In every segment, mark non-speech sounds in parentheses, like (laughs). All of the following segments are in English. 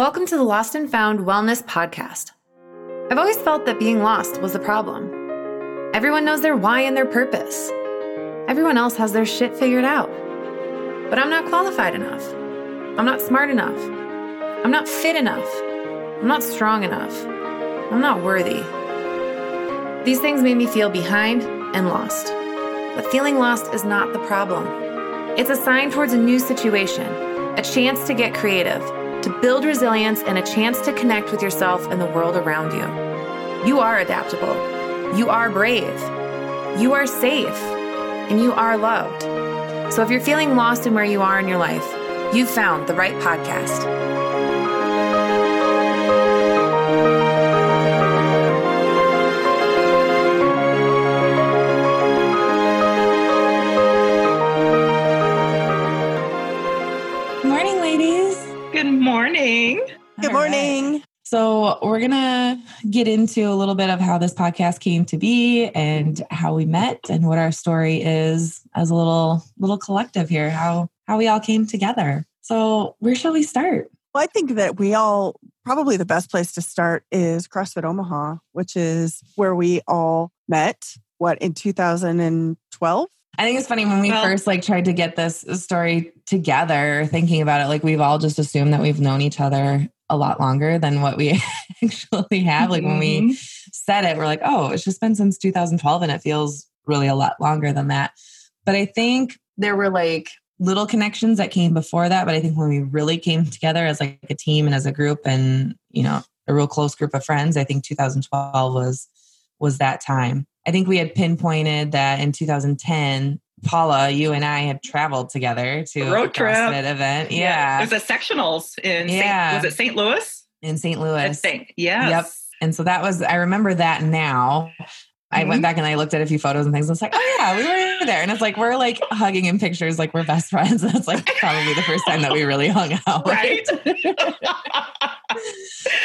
Welcome to the Lost and Found Wellness Podcast. I've always felt that being lost was the problem. Everyone knows their why and their purpose. Everyone else has their shit figured out. But I'm not qualified enough. I'm not smart enough. I'm not fit enough. I'm not strong enough. I'm not worthy. These things made me feel behind and lost. But feeling lost is not the problem. It's a sign towards a new situation, a chance to get creative to build resilience and a chance to connect with yourself and the world around you. You are adaptable. You are brave. You are safe. And you are loved. So if you're feeling lost in where you are in your life, you've found the right podcast. We're going to get into a little bit of how this podcast came to be and how we met and what our story is as a little little collective here, how how we all came together. So, where shall we start? Well, I think that we all probably the best place to start is CrossFit Omaha, which is where we all met. What in 2012? I think it's funny when we Well- first like tried to get this story together, thinking about it, like we've all just assumed that we've known each other a lot longer than what we (laughs) actually have. Like when we Mhm. said it, we're like, oh, it's just been since 2012 and it feels really a lot longer than that. But I think there were like little connections that came before that. But I think when we really came together as like a team and as a group and, you know, a real close group of friends, I think 2012 was was that time. I think we had pinpointed that in 2010, Paula, you and I had traveled together to Road a trip. Event. Yeah. It was a sectionals in Yeah. St. was it St. Louis? in St. I Louis. think. Yes. Yep. And so that was, I remember that now. I went Mhm. back and I looked at a few photos and things. And it's like, oh yeah, we were there. And it's like, we're like hugging in pictures like we're best friends. (laughs) That's like probably the first time that we really hung out. Right. (laughs) (laughs)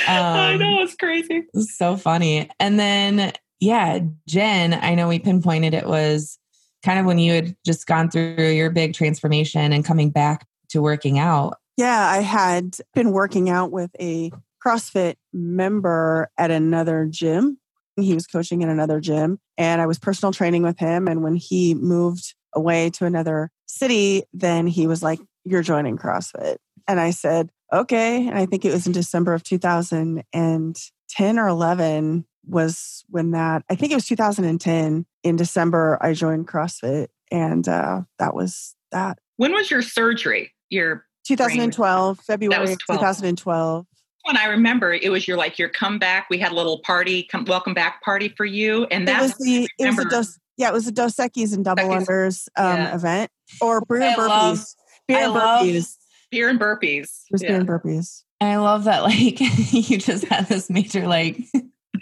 I Um, know it's crazy. It was so funny. And then, yeah, Jenn, I know we pinpointed it was kind of when you had just gone through your big transformation and coming back to working out. Yeah, I had been working out with a CrossFit member at another gym. He was coaching in another gym, and I was personal training with him. And when he moved away to another city, then he was like, You're joining CrossFit. And I said, Okay. And I think it was in December of 2010 or 11 was when that, I think it was 2010. In December, I joined CrossFit, and uh, that was that. When was your surgery? Your 2012, February 12. 2012. when I remember it was your like your comeback. We had a little party, come, welcome back party for you. And It that was the it was a dos, yeah, it was a Dos Equis and double Equis. unders um, Yeah. event or beer and I love- burpees. Beer I and love- burpees. beer and burpees. It was beer and burpees. And I love that, (laughs) like, you just had this major, like,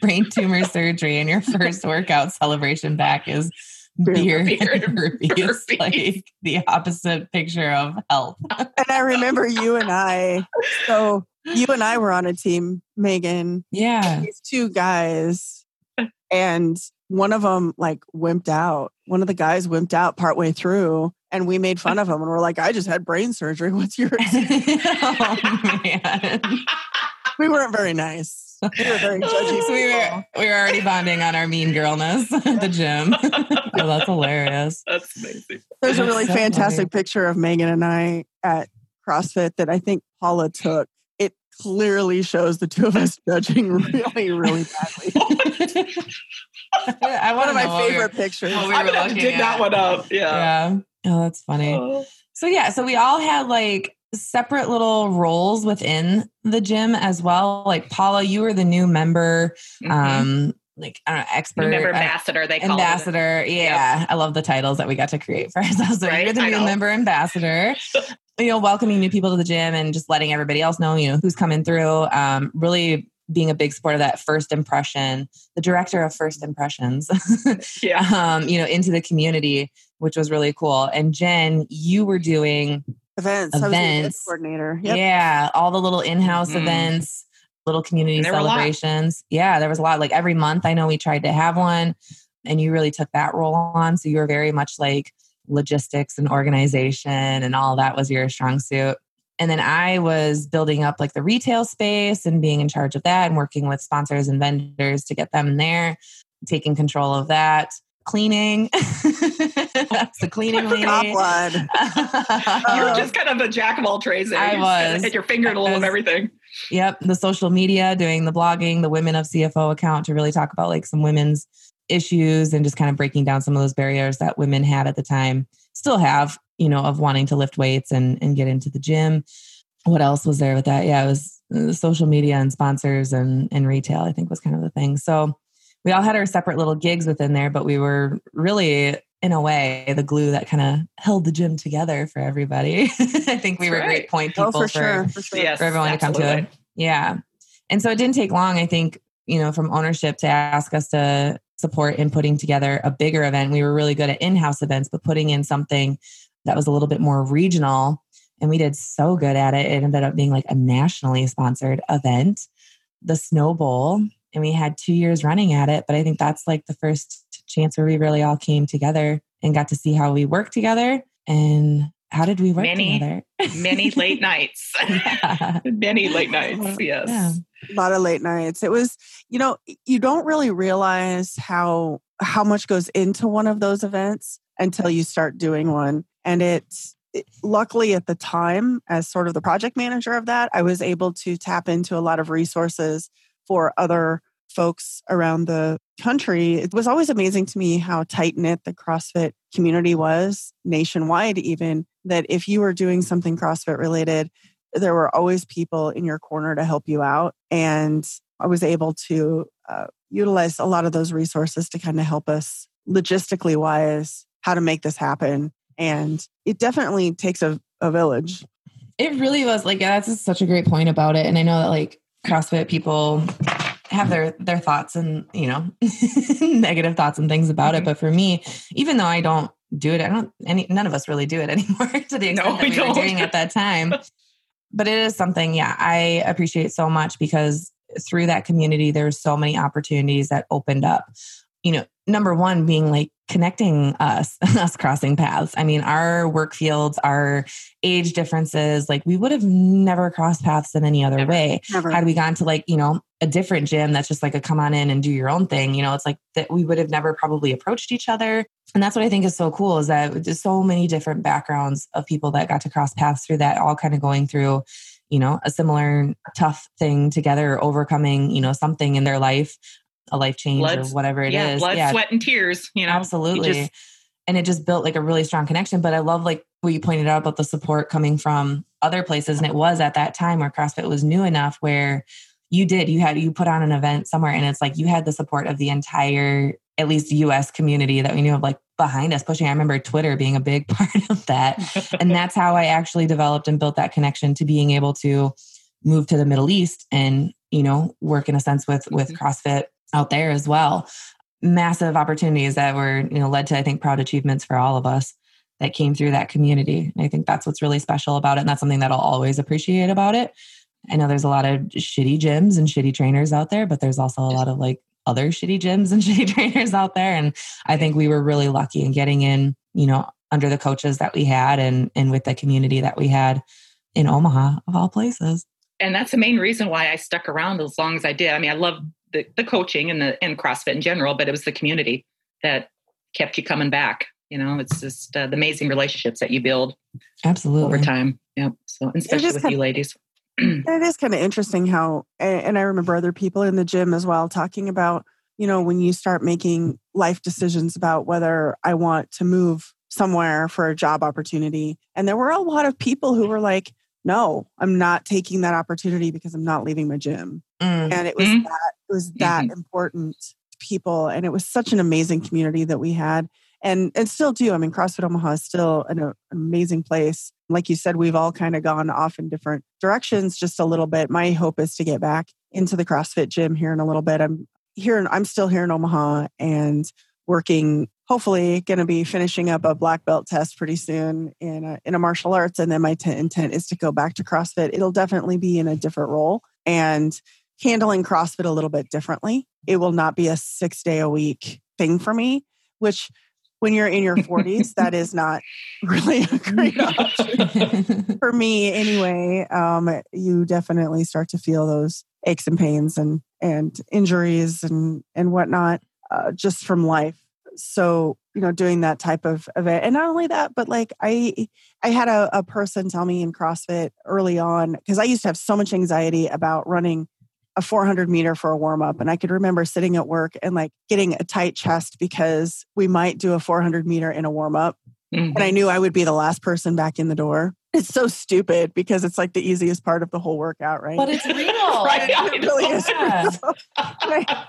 brain tumor (laughs) surgery, and your first workout celebration back is Beer- beer, beer and and burpees. burpees. (laughs) Like the opposite picture of health. And I remember you and I. (laughs) So you and I were on a team, Megan. Yeah. These two guys, and one of them like wimped out. One of the guys wimped out partway through, and we made fun of him. And we're like, "I just had brain surgery. What's yours?" oh, man. we weren't very nice. We were very judgy. So (laughs) we were we were already bonding on our mean girlness (laughs) at the gym. (laughs) oh, that's hilarious. That's amazing. There's a really so fantastic funny. picture of Megan and I at CrossFit that I think Paula took. It clearly shows the two of us judging really, really badly. I One of my favorite pictures. we I'm were gonna have to looking dig that one up. Yeah. Yeah. Oh, that's funny. Oh. So yeah, so we all had like separate little roles within the gym as well. Like Paula, you were the new member, Mhm. um, like I don't know, expert Remember uh, ambassador? They call it. ambassador. Yeah, I love the titles that we got to create for (laughs) ourselves. So Right, you're the new member ambassador. (laughs) you know, welcoming new people to the gym and just letting everybody else know, you know, who's coming through. Um, really being a big support of that first impression, the director of first impressions. (laughs) Yeah. um, you know, into the community, which was really cool. And Jenn, you were doing events. I was the event Events. coordinator. Yep. yeah, all the little in-house Mhm. events, little community And there were a lot. celebrations. Yeah, there was a lot. Like every month, I know we tried to have one, and you really took that role on. So you were very much like logistics and organization, and all that was your strong suit. And then I was building up like the retail space and being in charge of that and working with sponsors and vendors to get them there, taking control of that. Cleaning. (laughs) That's the cleaning lady. Top blood. (laughs) You're just kind of a jack of all trades. There. I You just kinda was. Had your finger in a little of everything. Yep, the social media, doing the blogging, the Women of CFO account to really talk about like some women's issues and just kind of breaking down some of those barriers that women had at the time, still have, you know, of wanting to lift weights and and get into the gym. What else was there with that? Yeah, it was uh, social media and sponsors and and retail. I think was kind of the thing. So we all had our separate little gigs within there, but we were really in a way the glue that kind of held the gym together for everybody. (laughs) I think we That's were right. great point oh, people oh, for sure. For sure. Yes, for everyone to come to it. Yeah. And so it didn't take long, I think, you know, from ownership to ask us to support in putting together a bigger event. We were really good at in house events, but putting in something that was a little bit more regional. And we did so good at it. It ended up being like a nationally sponsored event, the Snow Bowl. And we had two years running at it. But I think that's like the first chance where we really all came together and got to see how we work together and how did we work Many together. Many (laughs) late nights. Yeah. Many late (laughs) nights. Yes. Yeah. a lot of late nights it was you know you don't really realize how how much goes into one of those events until you start doing one and it's it, luckily at the time as sort of the project manager of that i was able to tap into a lot of resources for other folks around the country it was always amazing to me how tight knit the crossfit community was nationwide even that if you were doing something crossfit related there were always people in your corner to help you out. And I was able to uh, utilize a lot of those resources to kind of help us logistically wise how to make this happen. And it definitely takes a, a village. It really was like yeah, that's such a great point about it. And I know that like CrossFit people have their their thoughts and you know (laughs) negative thoughts and things about it. Mm-hmm. But for me, even though I don't do it, I don't any none of us really do it (laughs) anymore to the extent No, that we we, were don't. doing at that time. (laughs) but it is something, yeah, I appreciate so much because through that community, there's so many opportunities that opened up. You know, number one being like connecting us, (laughs) us crossing paths. I mean, our work fields, our age differences, like we would have never crossed paths in any other Never. way. Never. Had we gone to like, you know, a different gym that's just like a come on in and do your own thing, you know, it's like that we would have never probably approached each other. And that's what I think is so cool is that there's so many different backgrounds of people that got to cross paths through that, all kind of going through, you know, a similar tough thing together, overcoming, you know, something in their life, a life change Blood- or whatever it is. yeah, blood, sweat, and tears. You know, You Absolutely. just- and it just built like a really strong connection. But I love like what you pointed out about the support coming from other places. And it was at that time where CrossFit was new enough where you did, you had, you put on an event somewhere and it's like you had the support of the entire, at least US community that we knew of like behind us pushing. I remember Twitter being a big (laughs) part of that. and (laughs) that's how I actually developed and built that connection to being able to move to the Middle East and, you know, work in a sense with, with Mhm. CrossFit out there as well. Massive opportunities that were you know led to i think proud achievements for all of us that came through that community. And i think that's what's really special about it and that's something that i'll always appreciate about it. I know there's a lot of shitty gyms and shitty trainers out there but there's also a lot of like other shitty gyms and (laughs) shitty trainers out there. And i think we were really lucky in getting in you know under the coaches that we had and and with the community that we had in omaha of all places. And that's the main reason why I stuck around as long as I did. I mean, I love the, the coaching and the and CrossFit in general, but it was the community that kept you coming back. You know, it's just uh, the amazing relationships that you build absolutely over time. Yeah. So, especially with kind- you ladies. it is kind of (clears throat) interesting how and i remember other people in the gym as well talking about you know when you start making life decisions about whether i want to move somewhere for a job opportunity and there were a lot of people who were like no i'm not taking that opportunity because i'm not leaving my gym Mm, and it was Mhm. that it was that important to people and it was such an amazing community that we had and and still do. I mean crossfit omaha is still an, an amazing place. Like you said we've all kind of gone off in different directions just a little bit. My hope is to get back into the crossfit gym here in a little bit. I'm here in, i'm still here in omaha and working hopefully going to be finishing up a black belt test pretty soon in a, in a martial arts and then my t- intent is to go back to crossfit. It'll definitely be in a different role and handling CrossFit a little bit differently. It will not be a six day a week thing for me, which when you're in your 40s, that is not (laughs) really a great option for me anyway. Um, you definitely start to feel those aches and pains and and injuries and and whatnot uh, just from life. So you know, doing that type of event, and not only that, but like I I had a, a person tell me in CrossFit early on because I used to have so much anxiety about running a 400 meter for a warm up. And I could remember sitting at work and like getting a tight chest because we might do a 400 meter in a warm up. Mm-hmm. And I knew I would be the last person back in the door. It's so stupid because it's like the easiest part of the whole workout, right? But it's (laughs) real. right? It, it really is. Yeah. (laughs) I,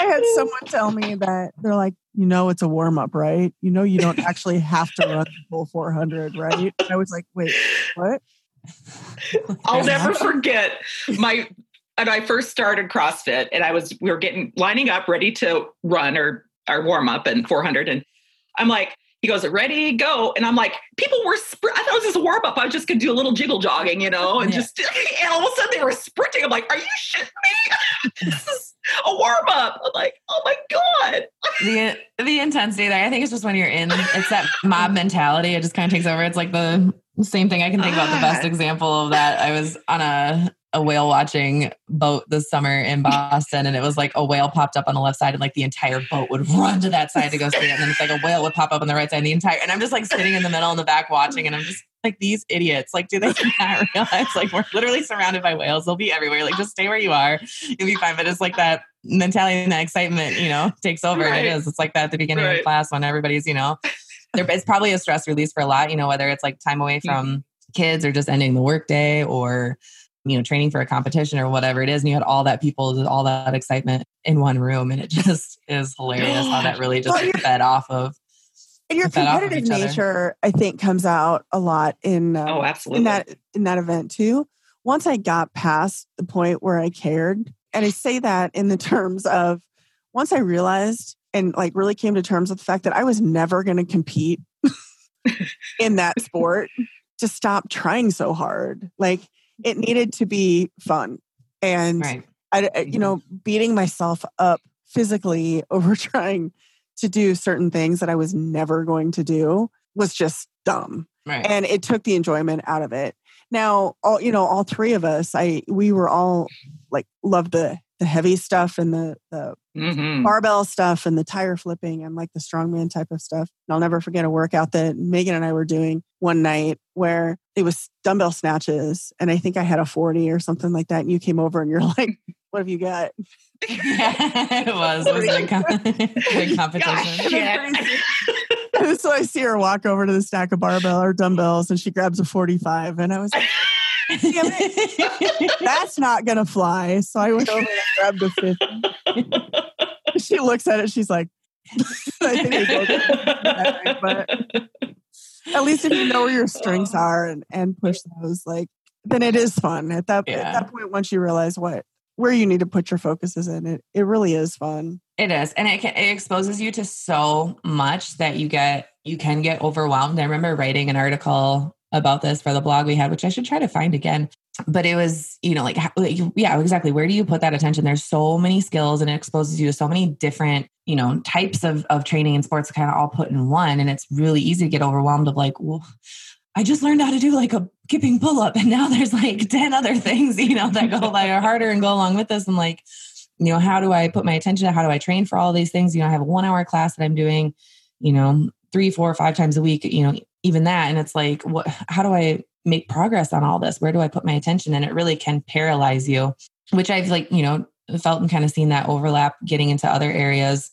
I had (laughs) someone tell me that they're like, you know, it's a warm up, right? You know, you don't actually have to run the full 400, right? And I was like, wait, what? I'll never forget my and I first started CrossFit and I was we were getting lining up ready to run or our warm up and 400 and I'm like he goes ready go and I'm like people were spr- I thought it was just a warm up I was just gonna do a little jiggle jogging you know and yeah. just (laughs) and all of a sudden they were sprinting I'm like are you shitting me (laughs) this is a warm up I'm like oh my god (laughs) the the intensity there I think it's just when you're in it's that mob mentality it just kind of takes over it's like the same thing I can think about the best ah. example of that I was on a a whale watching boat this summer in Boston, and it was like a whale popped up on the left side, and like the entire boat would run to that side to go see it. And then it's like a whale would pop up on the right side, and the entire and I'm just like sitting in the middle in the back watching, and I'm just like these idiots. Like, do they (laughs) not realize like we're literally surrounded by whales? They'll be everywhere. Like, just stay where you are, you'll be fine. But it's like that mentality and that excitement, you know, takes over. Right. It is. It's like that at the beginning right. of class when everybody's, you know, there. It's probably a stress release for a lot. You know, whether it's like time away mm-hmm. from kids or just ending the workday or you know, training for a competition or whatever it is. And you had all that people, all that excitement in one room. And it (laughs) just is hilarious how that really just well, fed off of. And your competitive nature, I think, comes out a lot in uh, oh, absolutely in that in that event too. Once I got past the point where I cared, and I say that in the (laughs) terms of once I realized and like really came to terms with the fact that I was never going to compete (laughs) in that sport, to stop trying so hard. Like it needed to be fun and right. I, you know beating myself up physically (laughs) over trying to do certain things that I was never going to do was just dumb. Right. And it took the enjoyment out of it. Now, all you know, all three of us, I we were all like love the the heavy stuff and the the mm-hmm. barbell stuff and the tire flipping and like the strongman type of stuff. And I'll never forget a workout that Megan and I were doing one night where it was dumbbell snatches and I think I had a 40 or something like that. And you came over and you're (laughs) like, what have you got? yeah, it was. It was a big, com- big competition. (laughs) so I see her walk over to the stack of barbell or dumbbells and she grabs a 45 and I was like, (laughs) that's not gonna fly. So I went over and grabbed a 50. she looks at it, she's like, (laughs) I think but at least if you know where your strengths oh. are and, and push those, like then it is fun. At that yeah. at that point, once you realize what where you need to put your focuses in, it it really is fun. It is, and it can, it exposes you to so much that you get you can get overwhelmed. I remember writing an article about this for the blog we had, which I should try to find again. But it was, you know, like, yeah, exactly. Where do you put that attention? There's so many skills and it exposes you to so many different, you know, types of, of training and sports kind of all put in one. And it's really easy to get overwhelmed of like, well, I just learned how to do like a kipping pull up. And now (laughs) there's like 10 other things, you know, that go like are harder and go along with this. And like, you know, how do I put my attention? How do I train for all these things? You know, I have a one hour class that I'm doing, you know, three, four, five times a week, you know, even that. And it's like what how do i make progress on all this? Where do i put my attention? And it really can paralyze you which i've like you know felt and kind of seen that overlap getting into other areas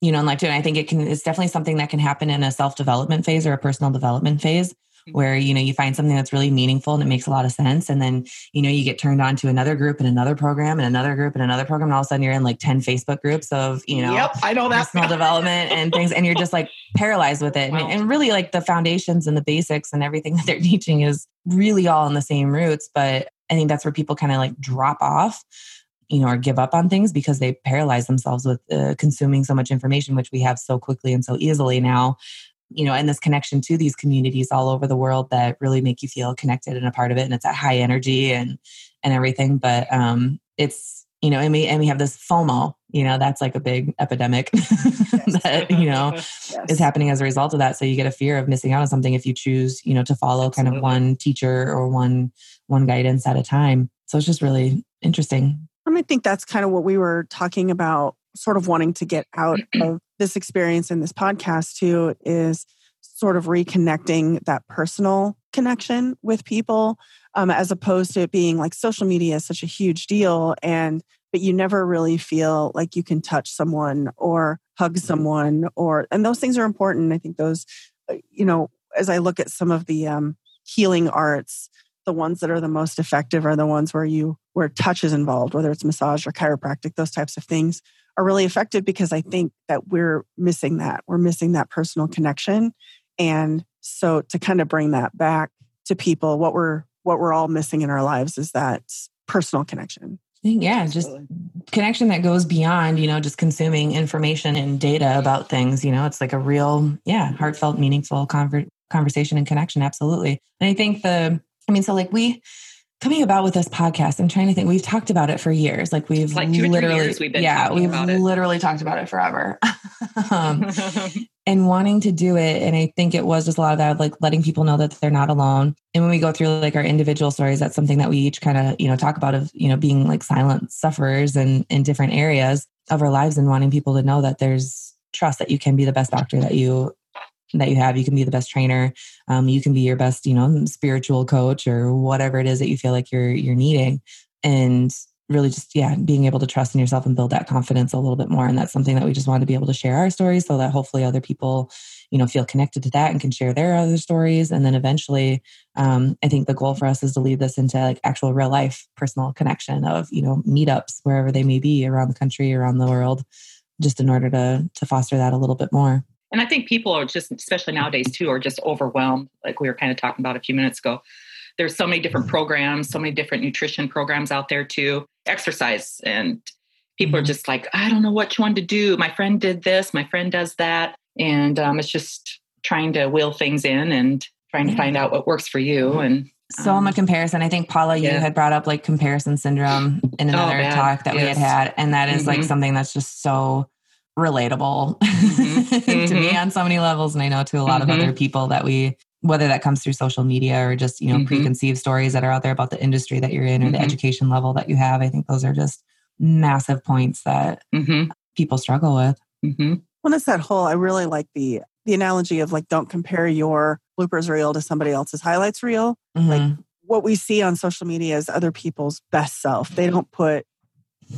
you know in life too. And i think it can it's definitely something that can happen in a self-development phase or a personal development phase where you know you find something that's really meaningful and it makes a lot of sense. And then you know you get turned on to another group and another program and another group and another program. And all of a sudden you're in like 10 facebook groups of you know yep i know that. personal development and things. And you're just like paralyzed with it. Wow. and, and really like the foundations and the basics and everything (laughs) that they're teaching is really all in the same roots. But i think that's where people kind of like drop off you know, or give up on things because they paralyze themselves with uh, consuming so much information, which we have so quickly and so easily now you know, and this connection to these communities all over the world that really make you feel connected and a part of it. And it's at high energy and and everything. But um, it's you know, and we and we have this FOMO, you know, that's like a big epidemic (laughs) that, you know, (laughs) yes. is happening as a result of that. So you get a fear of missing out on something if you choose, you know, to follow Absolutely. kind of one teacher or one one guidance at a time. So it's just really interesting. And I think that's kind of what we were talking about, sort of wanting to get out (clears throat) of this experience in this podcast too, is sort of reconnecting that personal connection with people um, as opposed to it being like social media is such a huge deal and but you never really feel like you can touch someone or hug someone or and those things are important. I think those uh, you know as i look at some of the um, healing arts the ones that are the most effective are the ones where you where touch is involved whether it's massage or chiropractic those types of things are really effective because i think that we're missing that. We're missing that personal connection. And so to kind of bring that back to people what we're what we're all missing in our lives is that personal connection. Yeah just connection that goes beyond you know just consuming information and data about things you know it's like a real yeah heartfelt meaningful conver- conversation and connection absolutely. And i think the i mean so like we coming about with this podcast i'm trying to think we've talked about it for years like we've like literally we've yeah we've literally talked about it forever (laughs) um, (laughs) and wanting to do it. And I think it was just a lot of that, like letting people know that they're not alone. And when we go through like our individual stories, that's something that we each kind of, you know, talk about of, you know, being like silent sufferers and in different areas of our lives and wanting people to know that there's trust that you can be the best doctor that you that you have you can be the best trainer. Um, you can be your best you know spiritual coach or whatever it is that you feel like you're you're needing. And really just yeah being able to trust in yourself and build that confidence a little bit more. And that's something that we just want to be able to share our stories so that hopefully other people you know feel connected to that and can share their other stories. And then eventually um, i think the goal for us is to lead this into like actual real life personal connection of you know meetups wherever they may be around the country around the world just in order to to foster that a little bit more and i think people are just especially nowadays too are just overwhelmed like we were kind of talking about a few minutes ago there's so many different programs, so many different nutrition programs out there too. Exercise and people are mm-hmm. just like, I don't know which one to do. My friend did this, my friend does that, and um, it's just trying to wheel things in and trying to find out what works for you and so um, much comparison. I think Paula, yeah. you had brought up like comparison syndrome in oh, another oh, talk that yes. we had had, and that is, mm-hmm. like something that's just so relatable mm-hmm. (laughs) to me mm-hmm. on so many levels, and I know to a lot mm-hmm. of other people that we whether that comes through social media or just you know mm-hmm. preconceived stories that are out there about the industry that you're in or mm-hmm. the education level that you have i think those are just massive points that mm-hmm. people struggle with mm-hmm. well it's that whole i really like the the analogy of like don't compare your bloopers reel to somebody else's highlights reel like mm-hmm. what we see on social media is other people's best self they don't put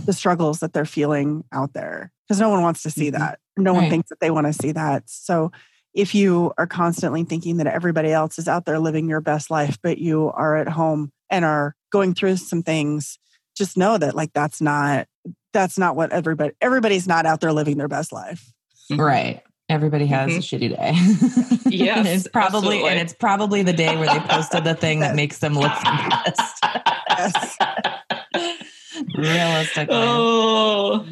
the struggles that they're feeling out there because no one wants to see mm-hmm. that no one thinks that they want to see that so if you are constantly thinking that everybody else is out there living your best life, but you are at home and are going through some things, just know that like that's not that's not what everybody everybody's not out there living their best life. Mm-hmm. Right. Everybody has mm-hmm. a shitty day. (laughs) Yeah, it's probably absolutely. and it's probably the day where they posted the thing that (laughs) makes them look the best. yes. Realistically. Oh.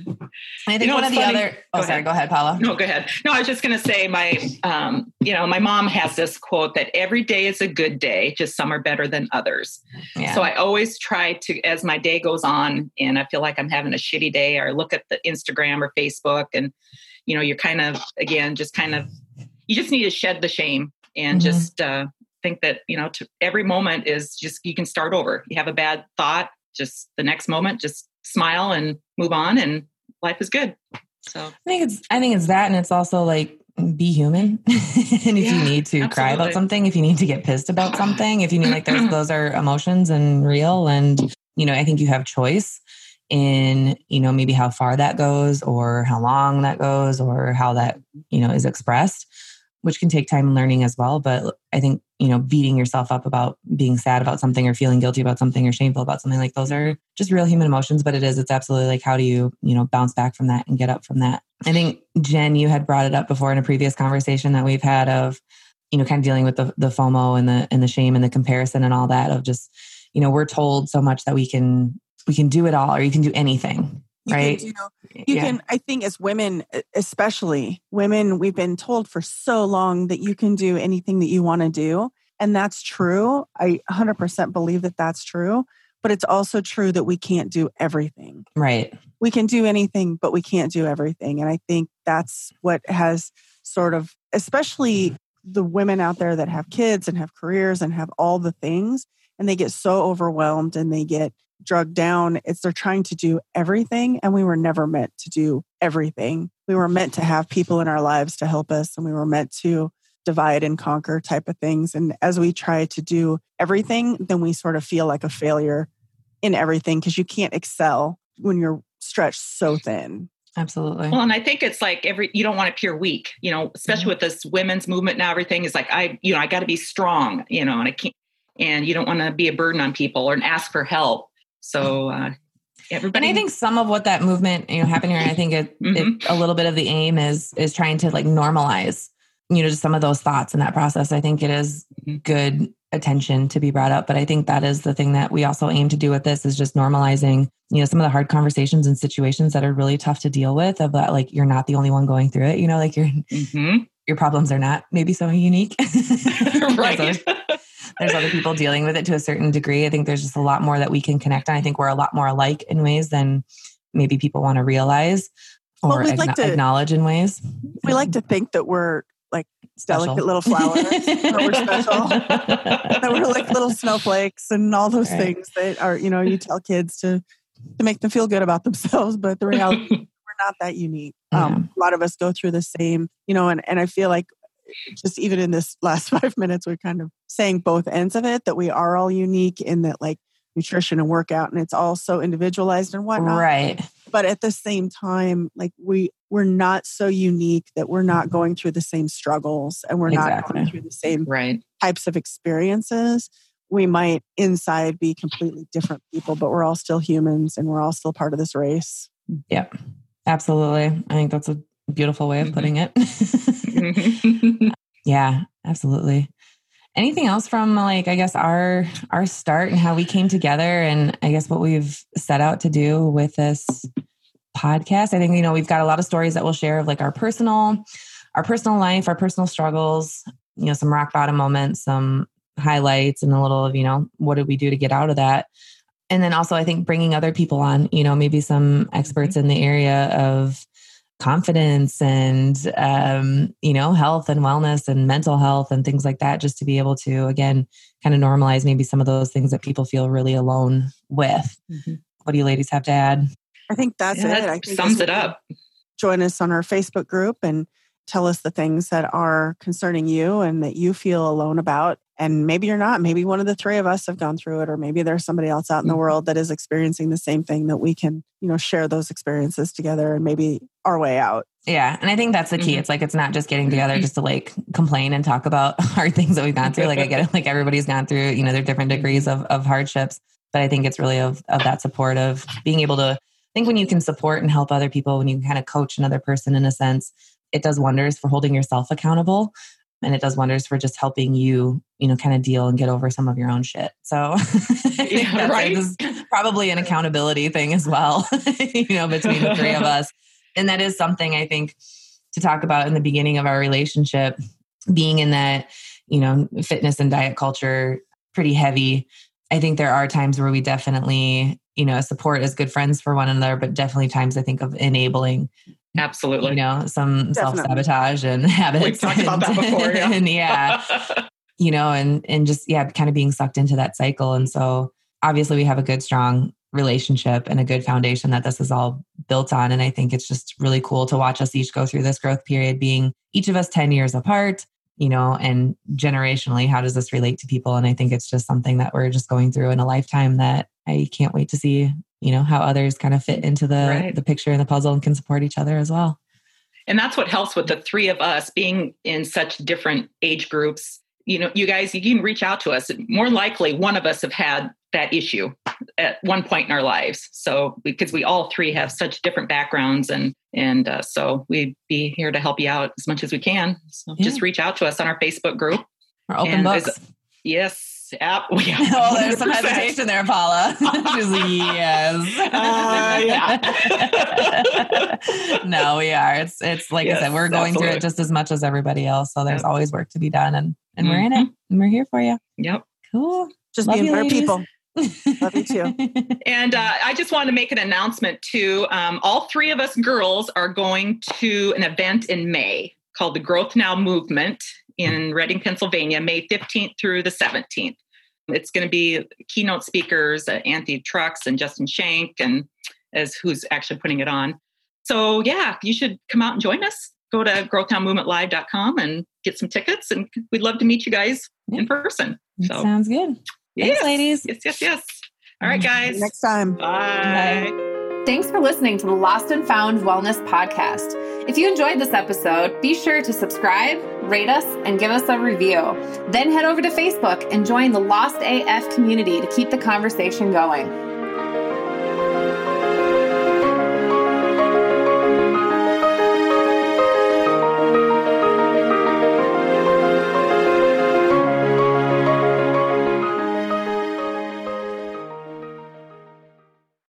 I think you know, one of the funny? other. Oh, go sorry. Ahead. Go ahead, Paula. No, go ahead. No, I was just going to say my, um, you know, my mom has this quote that every day is a good day, just some are better than others. Yeah. So I always try to, as my day goes on, and I feel like I'm having a shitty day, or look at the Instagram or Facebook, and you know, you're kind of again, just kind of, you just need to shed the shame and mm-hmm. just uh, think that you know, to, every moment is just you can start over. You have a bad thought, just the next moment, just smile and move on, and life is good. So I think it's I think it's that, and it's also like be human. (laughs) and if yeah, you need to absolutely. cry about something, if you need to get pissed about something, if you need like those (clears throat) those are emotions and real, and you know I think you have choice in you know maybe how far that goes or how long that goes or how that you know is expressed which can take time and learning as well but i think you know, beating yourself up about being sad about something or feeling guilty about something or shameful about something. Like those mm-hmm. are just real human emotions, but it is, it's absolutely like, how do you, you know, bounce back from that and get up from that? I think Jenn, you had brought it up before in a previous conversation that we've had of, you know, kind of dealing with the, the FOMO and the, and the shame and the comparison and all that of just, you know, we're told so much that we can, we can do it all or you can do anything. You right. Can do, you yeah. can, I think as women, especially women, we've been told for so long that you can do anything that you want to do. And that's true. I 100% believe that that's true. But it's also true that we can't do everything. Right. We can do anything, but we can't do everything. And I think that's what has sort of, especially the women out there that have kids and have careers and have all the things, and they get so overwhelmed and they get drugged down. It's they're trying to do everything, and we were never meant to do everything. We were meant to have people in our lives to help us, and we were meant to divide and conquer type of things. And as we try to do everything, then we sort of feel like a failure in everything because you can't excel when you're stretched so thin. Absolutely. Well, and I think it's like every you don't want to appear weak, you know, especially mm-hmm. with this women's movement now. Everything is like I, you know, I got to be strong, you know, and I can't, and you don't want to be a burden on people or ask for help. So uh, everybody. And I think some of what that movement, you know, happened here, I think it, mm-hmm. it, a little bit of the aim is is trying to like normalize, you know, just some of those thoughts in that process. I think it is mm-hmm. good attention to be brought up, but I think that is the thing that we also aim to do with this is just normalizing, you know, some of the hard conversations and situations that are really tough to deal with. Of that, like you're not the only one going through it. You know, like your mm-hmm. your problems are not maybe so unique. (laughs) (laughs) right (laughs) there's other people dealing with it to a certain degree. I think there's just a lot more that we can connect on. I think we're a lot more alike in ways than maybe people want to realize or well, like to, acknowledge in ways. We like to think that we're like special. delicate little flowers, that we're special, (laughs) that we're like little snowflakes and all those right. things that are, you know, you tell kids to to make them feel good about themselves, but the reality (laughs) we're not that unique. Um, A lot of us go through the same, you know, and, and I feel like just even in this last (laughs) five minutes, we're kind of saying both ends of it that we are all unique in that, like nutrition and workout, and it's all so individualized and whatnot. Right. But at the same time, like we we're not so unique that we're not mm-hmm. going through the same struggles and we're exactly. not going through the same right. types of experiences. We might inside be completely different people, but we're all still humans and we're all still part of this race. Yep. Absolutely. I think that's a beautiful way of putting mm-hmm. it. (laughs) Mm-hmm. (laughs) yeah, absolutely. Anything else from like I guess our our start and how we came together and I guess what we've set out to do with this podcast? I think you know we've got a lot of stories that we'll share of like our personal our personal life, our personal struggles, you know, some rock bottom moments, some highlights and a little of, you know, what did we do to get out of that? And then also I think bringing other people on, you know, maybe some experts mm-hmm. in the area of confidence and um, you know health and wellness and mental health and things like that just to be able to again kind of normalize maybe some of those things that people feel really alone with. Mm-hmm. what do you ladies have to add? I think that's yeah, it. that I think sums it up. join us on our facebook group and tell us the things that are concerning you and that you feel alone about and maybe you're not maybe one of the three of us have gone through it or maybe there's somebody else out in the mm-hmm. world that is experiencing the same thing that we can you know share those experiences together and maybe our way out yeah and i think that's the key mm-hmm. it's like it's not just getting together mm-hmm. just to like complain and talk about (laughs) hard things that we've gone through like i get it like everybody's gone through you know their different degrees of, of hardships but i think it's really of, of that support of being able to I think when you can support and help other people when you can kind of coach another person in a sense it does wonders for holding yourself accountable and it does wonders for just helping you you know kind of deal and get over some of your own shit. So (laughs) yeah, right? probably an accountability thing as well (laughs) you know between the three of (laughs) us. And that is something i think to talk about in the beginning of our relationship being in that you know fitness and diet culture pretty heavy. I think there are times where we definitely you know support as good friends for one another but definitely times i think of enabling Absolutely. You know, some self sabotage and (laughs) habits. We've talked about that before. Yeah. and yeah, (laughs) you know, and and just yeah, kind of being sucked into that cycle. And so obviously we have a good, strong relationship and a good foundation that this is all built on. And I think it's just really cool to watch us each go through this growth period, being each of us 10 years apart, you know, and generationally, how does this relate to people? And I think it's just something that we're just going through in a lifetime that I can't wait to see you know how others kind of fit into the right. the picture and the puzzle and can support each other as well and that's what helps with the three of us being in such different age groups you know you guys you can reach out to us more likely one of us have had that issue at one point in our lives so because we all three have such different backgrounds and and uh, so we'd be here to help you out as much as we can so yeah. just reach out to us on our facebook group our open books yes Yep. (laughs) Yeah. (laughs) oh, there's some hesitation there, Paula. (laughs) She's like, yes. Uh, yeah. no, we are. It's it's like yes, I said, we're going absolutely. through it just as much as everybody else. So there's yep. always work to be done, and and mm-hmm. we're in it, mm-hmm. and we're here for you. Yep. Cool. Just Love being better people. Love you too. (laughs) And uh, I just want to make an announcement too. Um, all three of us girls are going to an event in May called the Growth Now Movement in Reading, Pennsylvania, May 15th through the 17th. It's going to be keynote speakers, uh, Anthony Trucks and Justin Schenck, and as who's actually putting it on. So yeah, you should come out and join us. Go to growthnowmovementlive.com and get some tickets, and we'd love to meet you guys in person. So sounds good. Yes, Thanks, ladies. Yes, yes, yes. All right, mm-hmm. guys. Next time. Bye. Bye. Thanks for listening to the Lost and Found Wellness Podcast. If you enjoyed this episode, be sure to subscribe, rate us, and give us a review. Then head over to Facebook and join the Lost AF community to keep the conversation going.